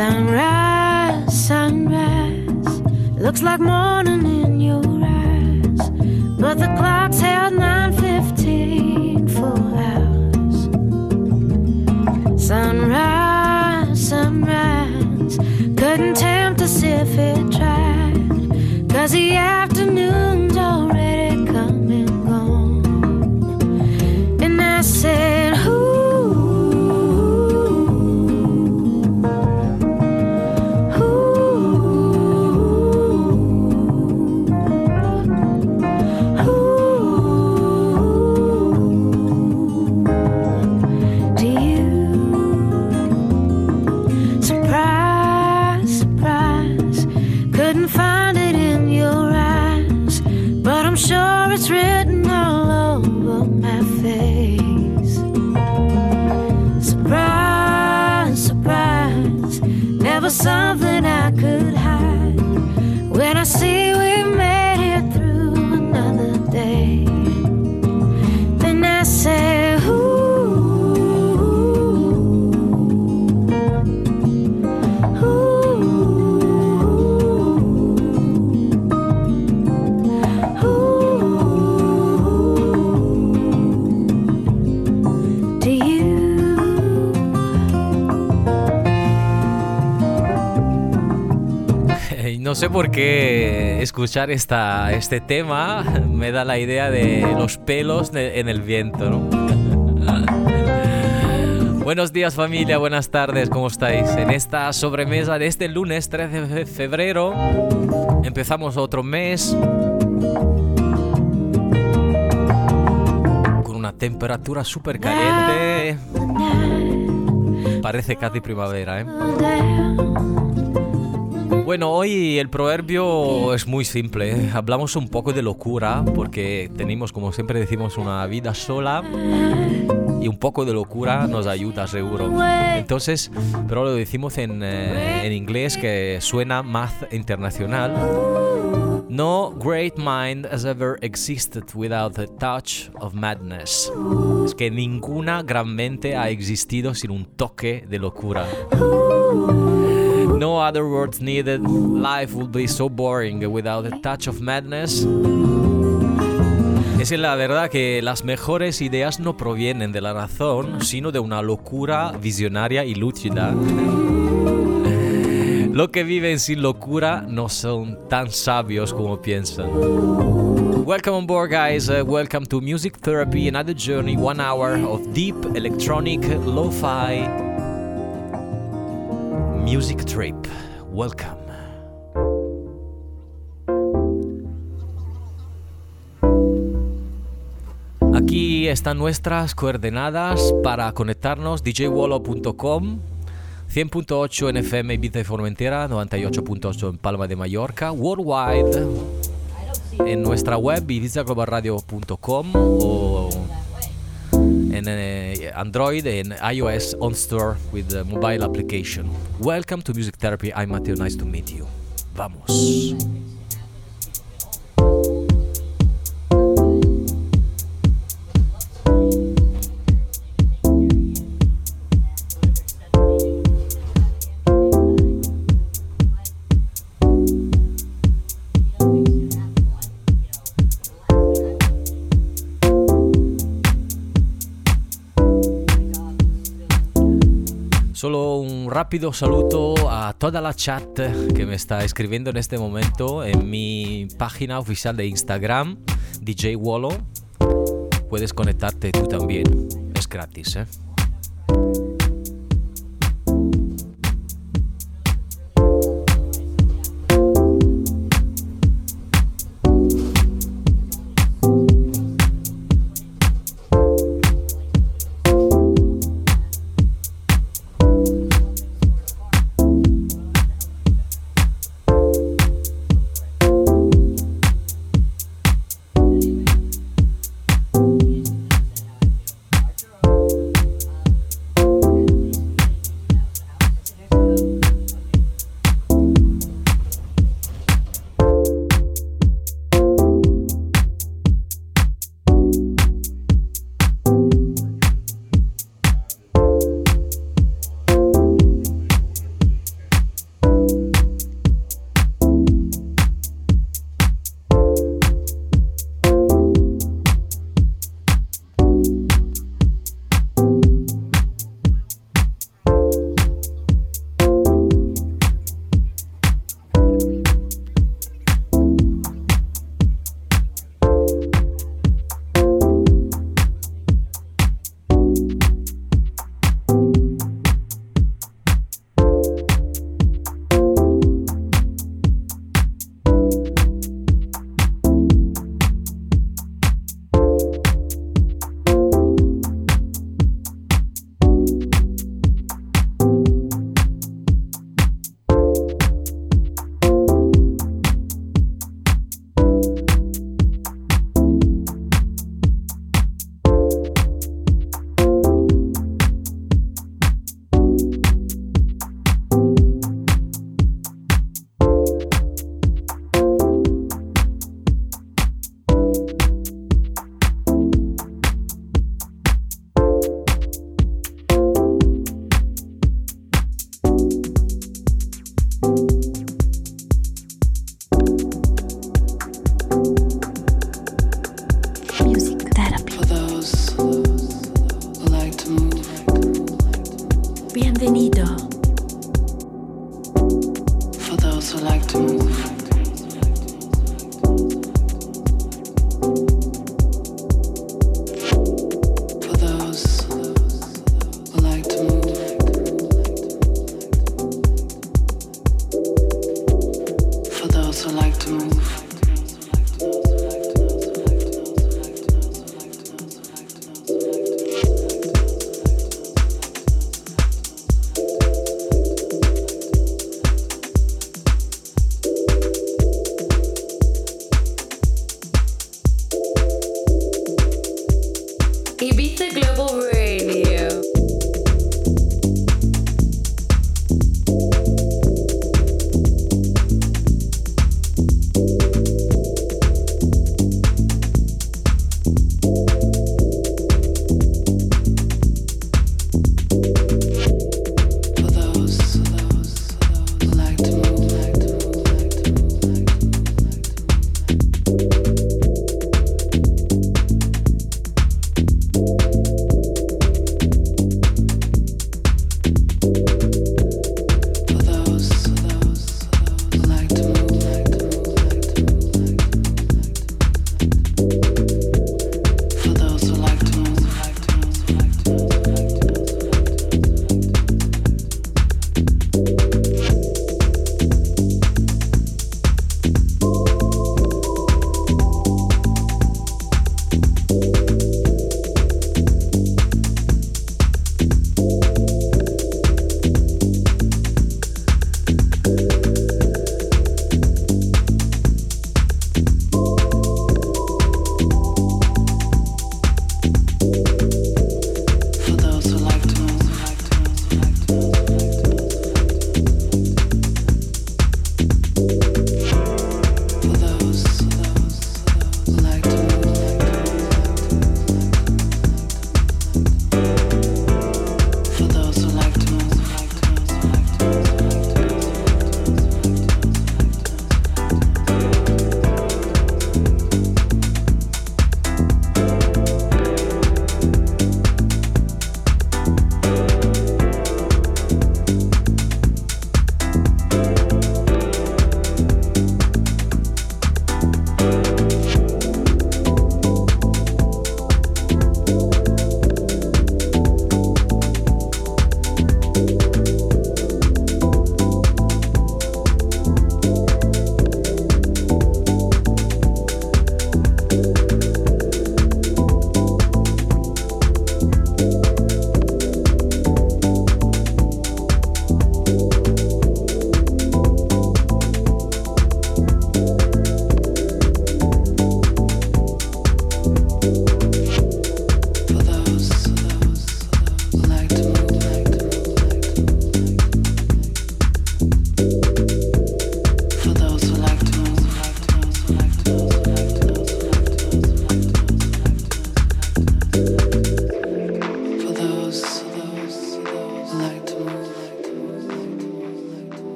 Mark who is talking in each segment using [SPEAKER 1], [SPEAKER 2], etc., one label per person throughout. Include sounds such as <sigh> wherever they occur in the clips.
[SPEAKER 1] Sunrise, sunrise, looks like morning
[SPEAKER 2] No sé por qué escuchar esta, este tema <laughs> me da la idea de los pelos de- en el viento, ¿no? <laughs> Buenos días familia, buenas tardes, ¿cómo estáis? En esta sobremesa de este lunes 13 de febrero empezamos otro mes con una temperatura súper caliente. Parece casi primavera, ¿eh? Bueno, hoy el proverbio es muy simple. ¿eh? Hablamos un poco de locura porque tenemos, como siempre decimos, una vida sola y un poco de locura nos ayuda seguro. Entonces, pero lo decimos en, eh, en inglés que suena más internacional. No great mind has ever existed without a touch of madness. Es que ninguna gran mente ha existido sin un toque de locura. No other words needed. Life would be so boring without a touch of madness. Es la verdad que las mejores ideas no provienen de la razón, sino de una locura visionaria y lúcida. Lo que viven sin locura no son tan sabios como piensan. Welcome on board, guys. Uh, welcome to Music Therapy, another journey, one hour of deep electronic lo-fi music trip. Welcome. Aquí están nuestras coordenadas para conectarnos djwallo.com 100.8 en FM Ibiza y Formentera, 98.8 en Palma de Mallorca, worldwide en nuestra web ibizaglobalradio.com o en eh, Android and iOS on store with the mobile application. Welcome to Music Therapy. I'm Matteo. Nice to meet you. Vamos. Un rápido saludo a toda la chat que me está escribiendo en este momento en mi página oficial de Instagram, DJ Wallo. Puedes conectarte tú también. Es gratis, ¿eh?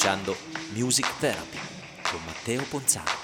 [SPEAKER 2] Escuchando Music Therapy con Matteo Ponzano.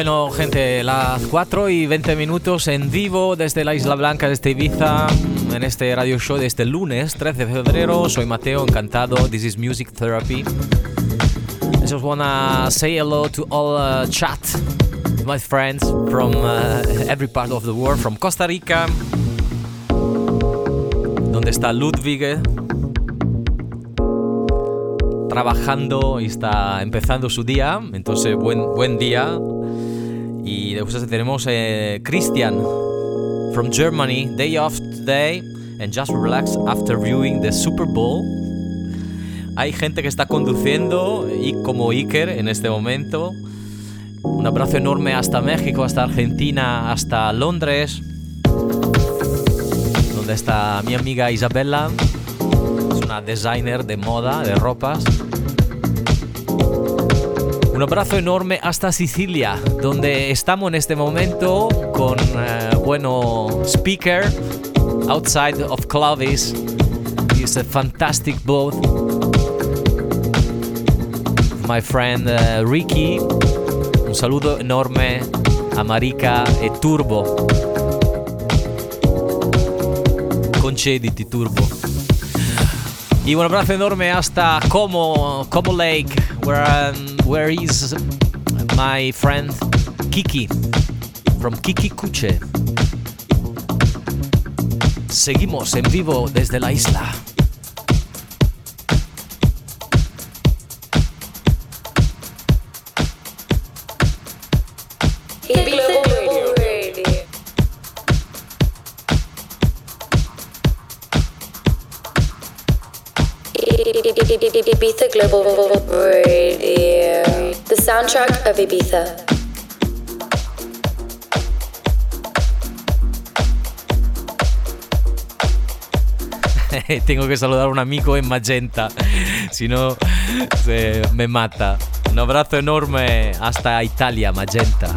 [SPEAKER 2] Bueno, gente, las 4 y 20 minutos en vivo desde la Isla Blanca, desde Ibiza, en este radio show de este lunes 13 de febrero. Soy Mateo, encantado. This is Music Therapy. I just wanna say hello to all uh, chat, my friends from uh, every part of the world, from Costa Rica, donde está Ludwig, trabajando y está empezando su día. Entonces, buen, buen día. Y después tenemos eh, Christian from Germany, day off today and just relax after viewing the Super Bowl. Hay gente que está conduciendo y como Iker en este momento. Un abrazo enorme hasta México, hasta Argentina, hasta Londres, donde está mi amiga Isabella. Es una designer de moda, de ropas. Un abrazo enorme hasta Sicilia, donde estamos en este momento con, eh, bueno, speaker outside of Clovis. It's a fantastic boat. My friend eh, Ricky. Un saludo enorme a Marica e Turbo. Concediti Turbo. Y un abrazo enorme hasta Como, Como Lake, where, um, where is my friend Kiki, from Kiki Kuche. Seguimos en vivo desde la isla.
[SPEAKER 3] Ibiza Global Radio. The soundtrack of Ibiza. <laughs>
[SPEAKER 2] Tengo que saludar a un amigo en Magenta, si no me mata. Un abrazo enorme hasta Italia, Magenta.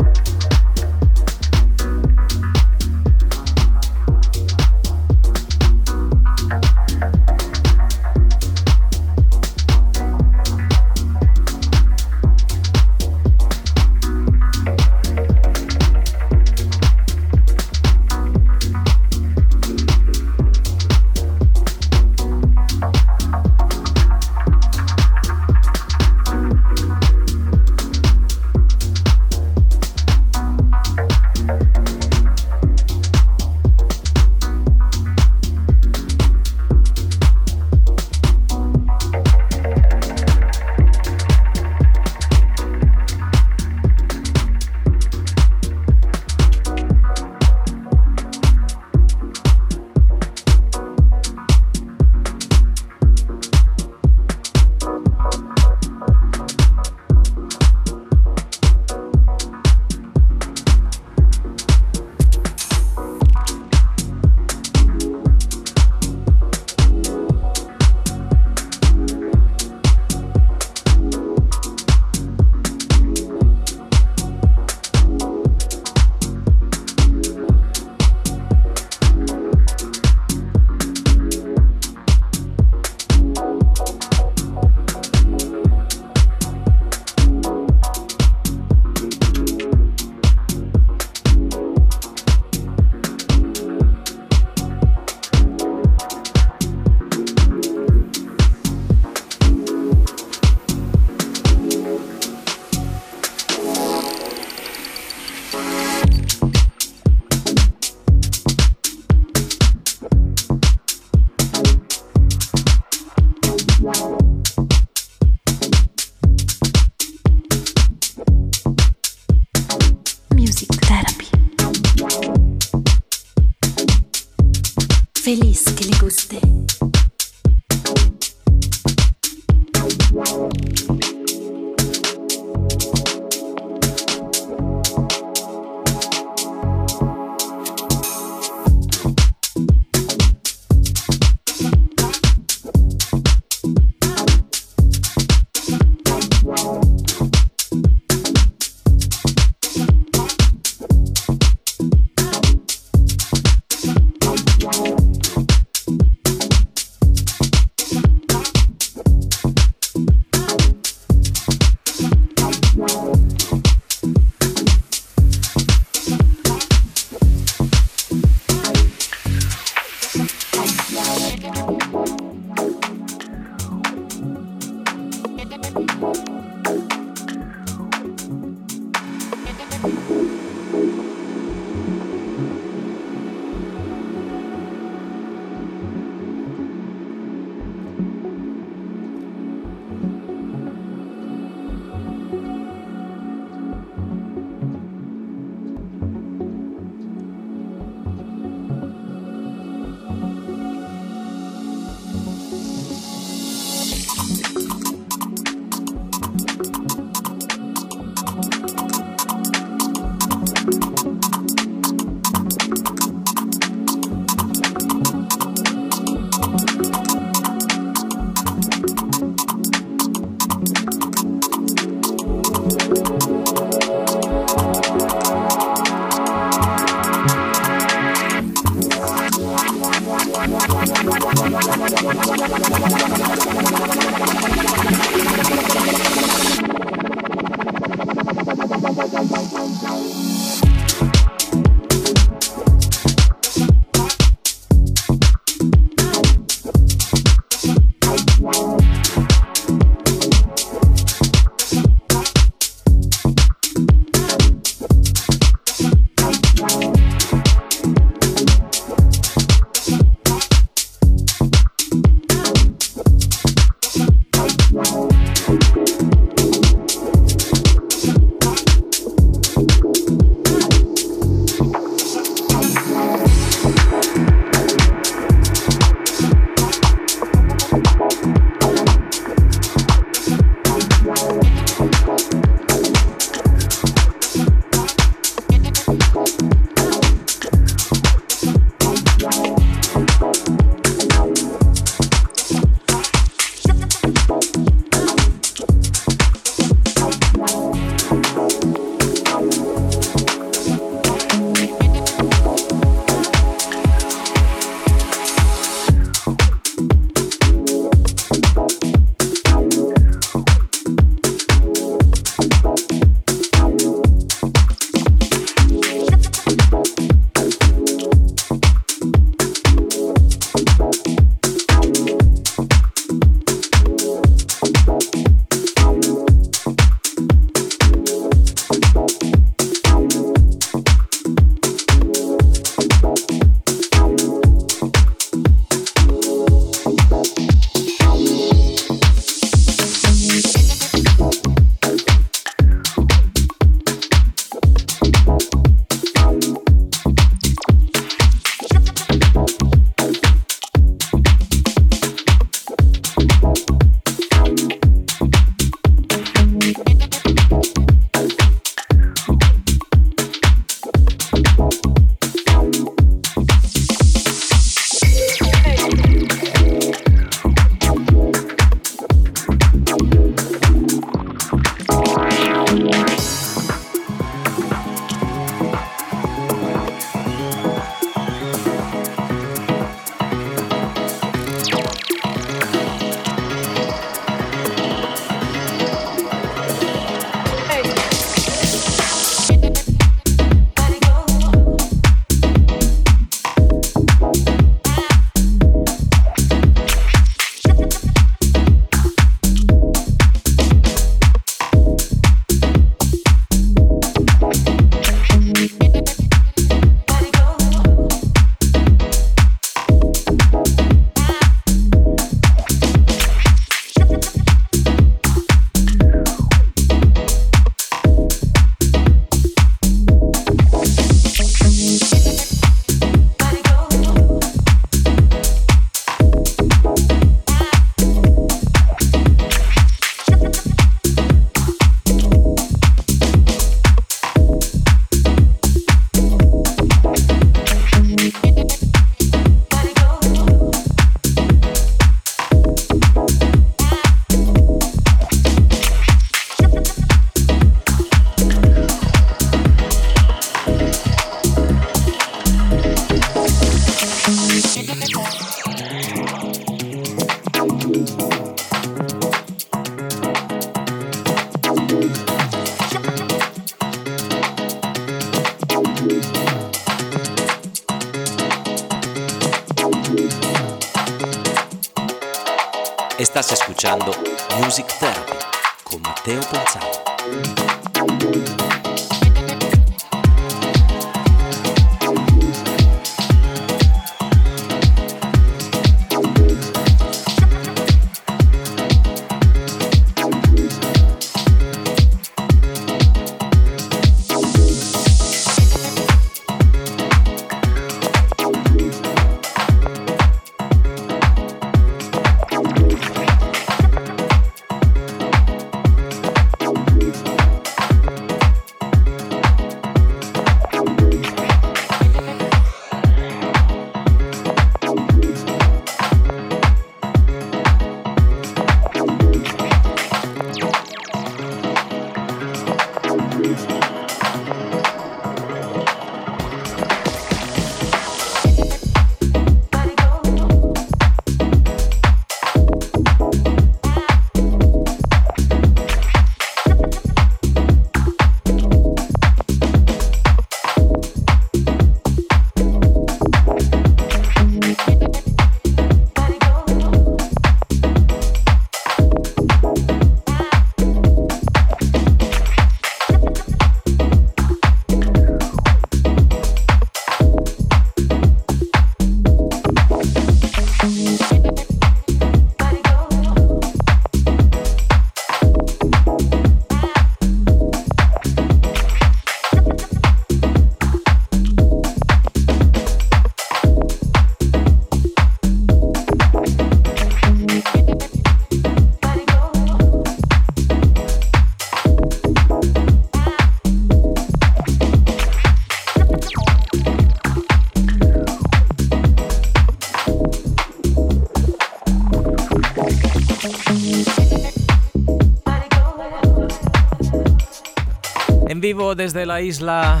[SPEAKER 2] Vivo desde la isla.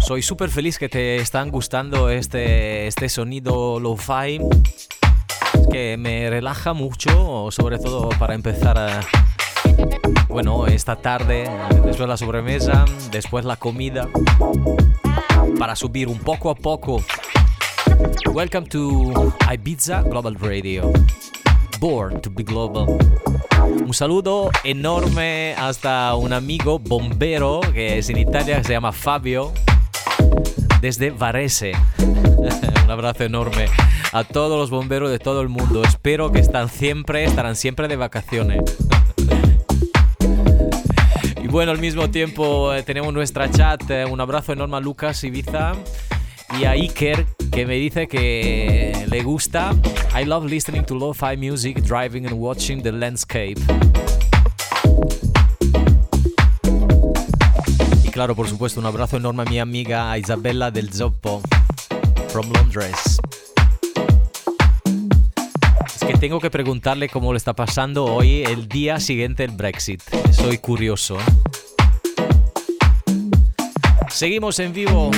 [SPEAKER 2] Soy súper feliz que te están gustando este, este sonido lo-fi. Que me relaja mucho, sobre todo para empezar a, bueno, esta tarde, después la sobremesa, después la comida, para subir un poco a poco. Welcome to Ibiza Global Radio. Born to be global. Un saludo enorme hasta un amigo bombero que es en Italia, se llama Fabio, desde Varese. <laughs> un abrazo enorme a todos los bomberos de todo el mundo. Espero que están siempre, estarán siempre de vacaciones. <laughs> y bueno, al mismo tiempo eh, tenemos nuestra chat. eh, un abrazo enorme a Lucas Ibiza y a Iker que me dice que le gusta. I love listening to lo-fi music, driving and watching the landscape. Y claro, por supuesto, un abrazo enorme a mi amiga Isabella del Zoppo, from Londres. Es que tengo que preguntarle cómo le está pasando hoy el día siguiente del Brexit. Soy curioso. ¿eh? Seguimos en vivo.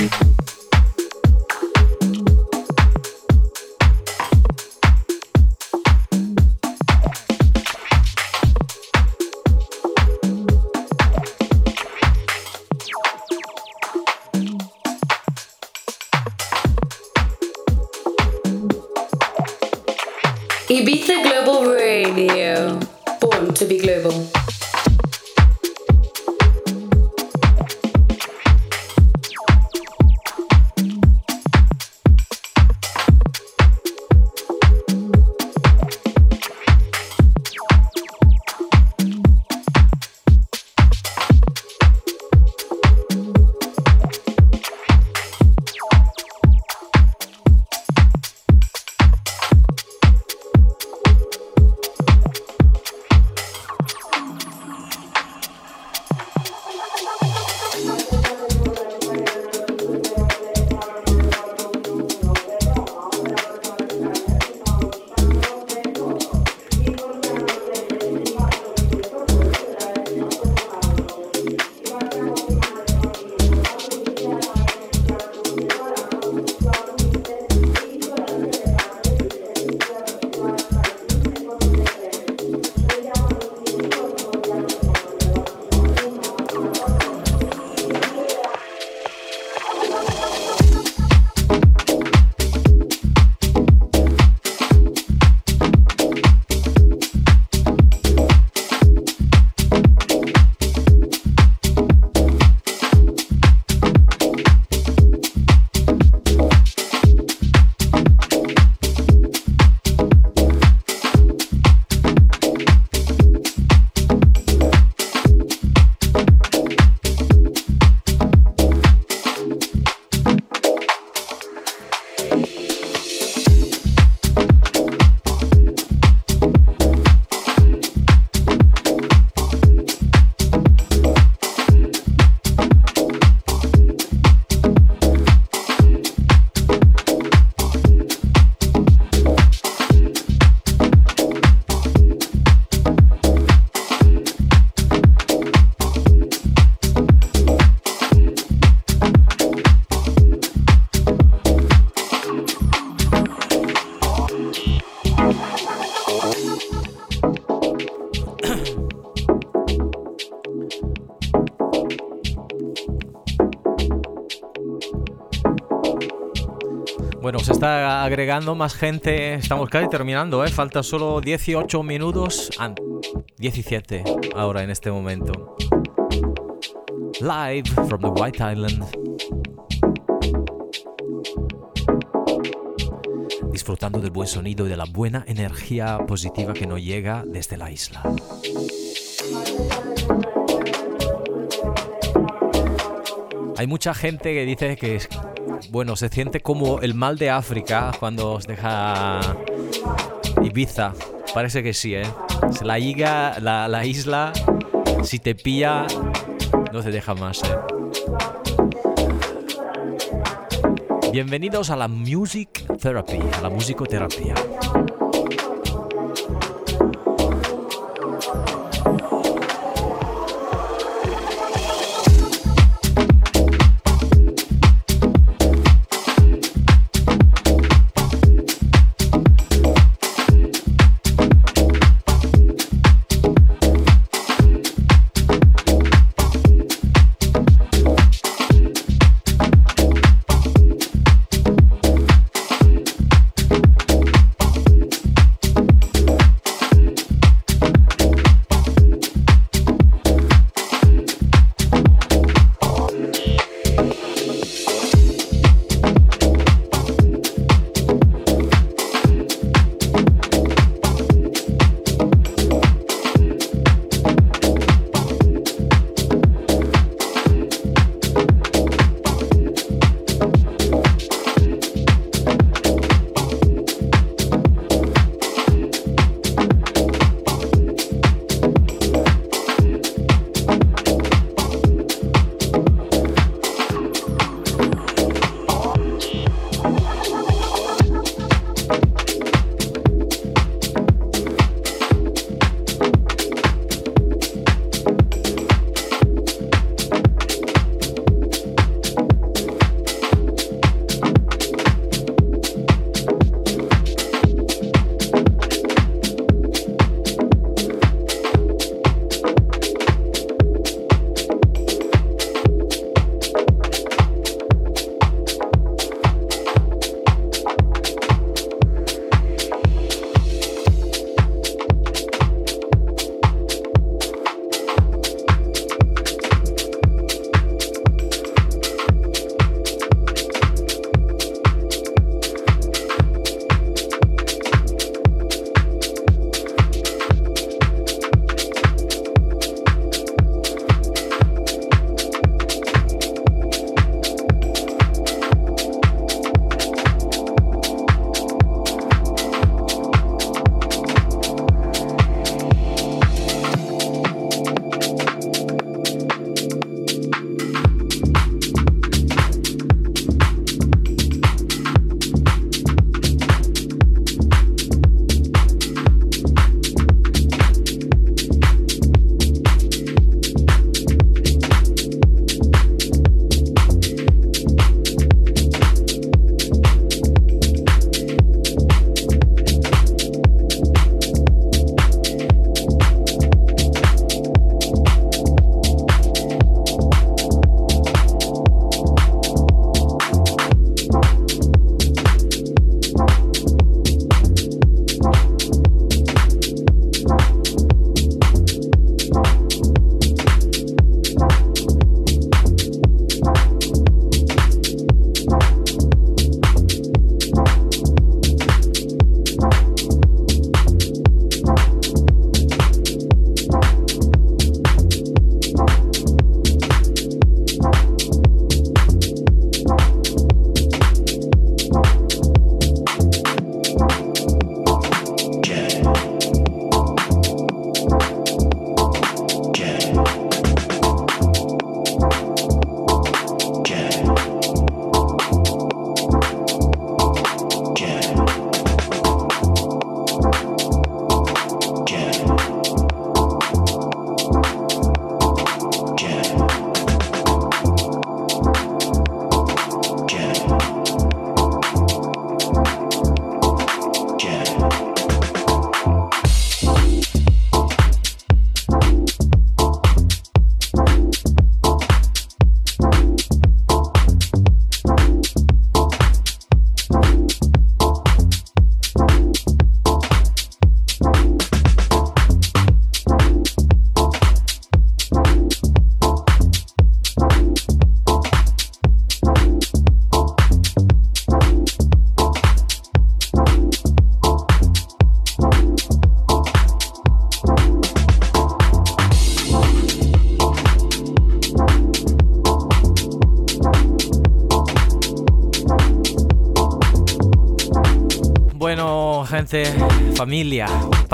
[SPEAKER 2] Agregando más gente. Estamos casi terminando, ¿eh? Falta solo 18 minutos. 17 ahora en este momento. Live from the White Island. Disfrutando del buen sonido y de la buena energía positiva que nos llega desde la isla. Hay mucha gente que dice que bueno, se siente como el mal de África cuando os deja Ibiza. Parece que sí, ¿eh? La, la, la isla, si te pilla, no te deja más, ¿eh? Bienvenidos a la Music Therapy, a la musicoterapia.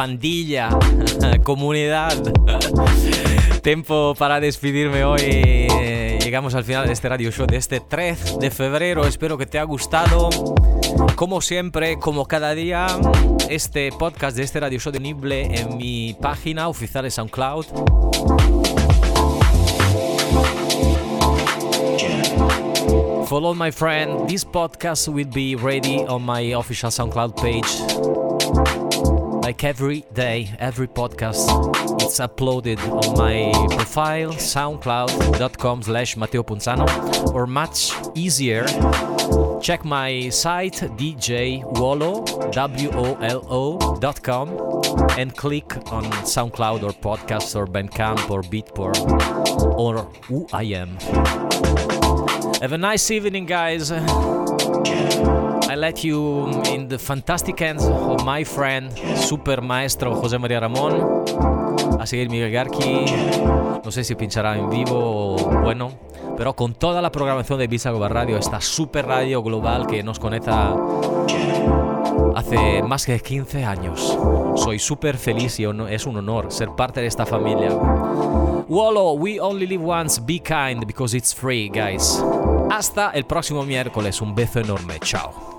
[SPEAKER 2] Pandilla, <laughs> comunidad. <laughs> Tiempo para despedirme hoy. Llegamos al final de este radio show de este 3 de febrero. Espero que te haya gustado. Como siempre, como cada día, este podcast de este radio show disponible en mi página oficial de SoundCloud. Follow my friend. This podcast will be ready on my official SoundCloud page. Like every day, every podcast, it's uploaded on my profile, soundcloud.com slash Matteo Punzano, or much easier, check my site, djwolo, W-O-L-O dot com, and click on SoundCloud or podcast or Bandcamp or Beatport or who I am. Have a nice evening, guys. I let you in the fantastic hands of my friend, super maestro José María Ramón. A seguir Miguel Garki. No sé si pinchará en vivo o bueno, pero con toda la programación de Ibiza Global Radio, esta super radio global que nos conecta hace más que 15 años. Soy súper feliz y es un honor ser parte de esta familia. Wallo, we only live once, be kind because it's free, guys. Hasta el próximo miércoles, un beso enorme, chao.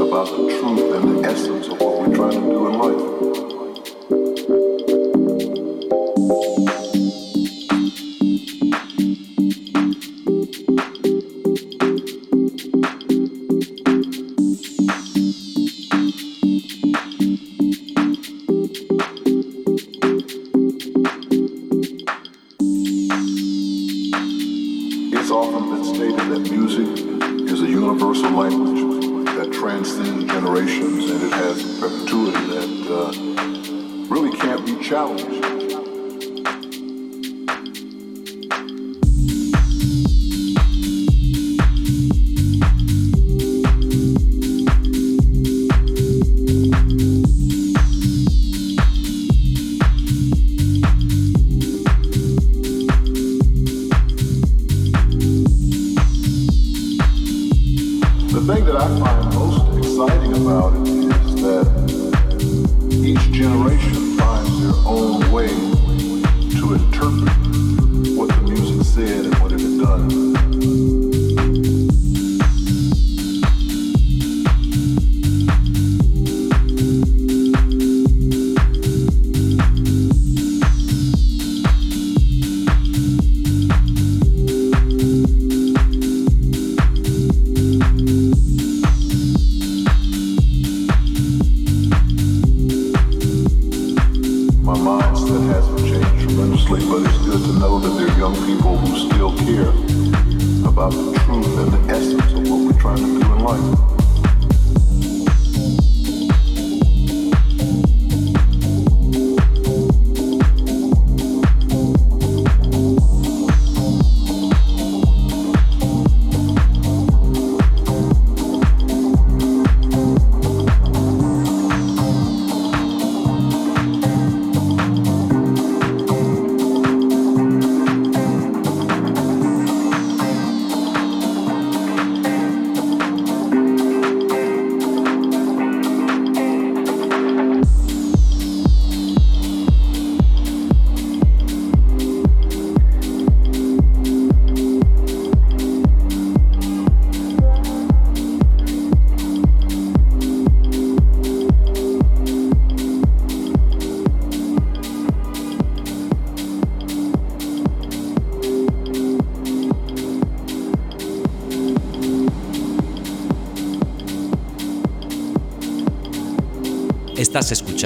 [SPEAKER 4] about the truth and the essence of what we're trying to do in life.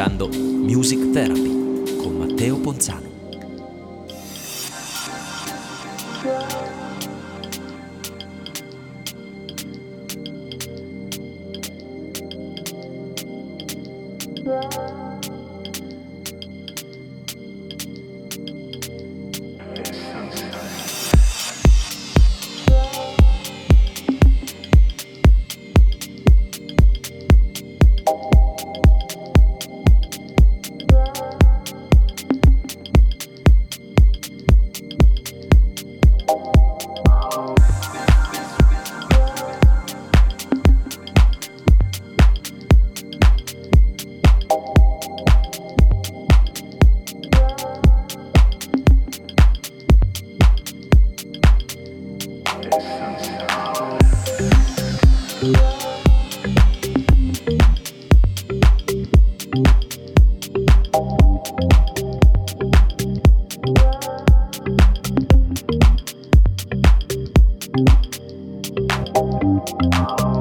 [SPEAKER 4] ascoltando Music
[SPEAKER 5] Therapy con Matteo Ponzano.
[SPEAKER 6] Thank you.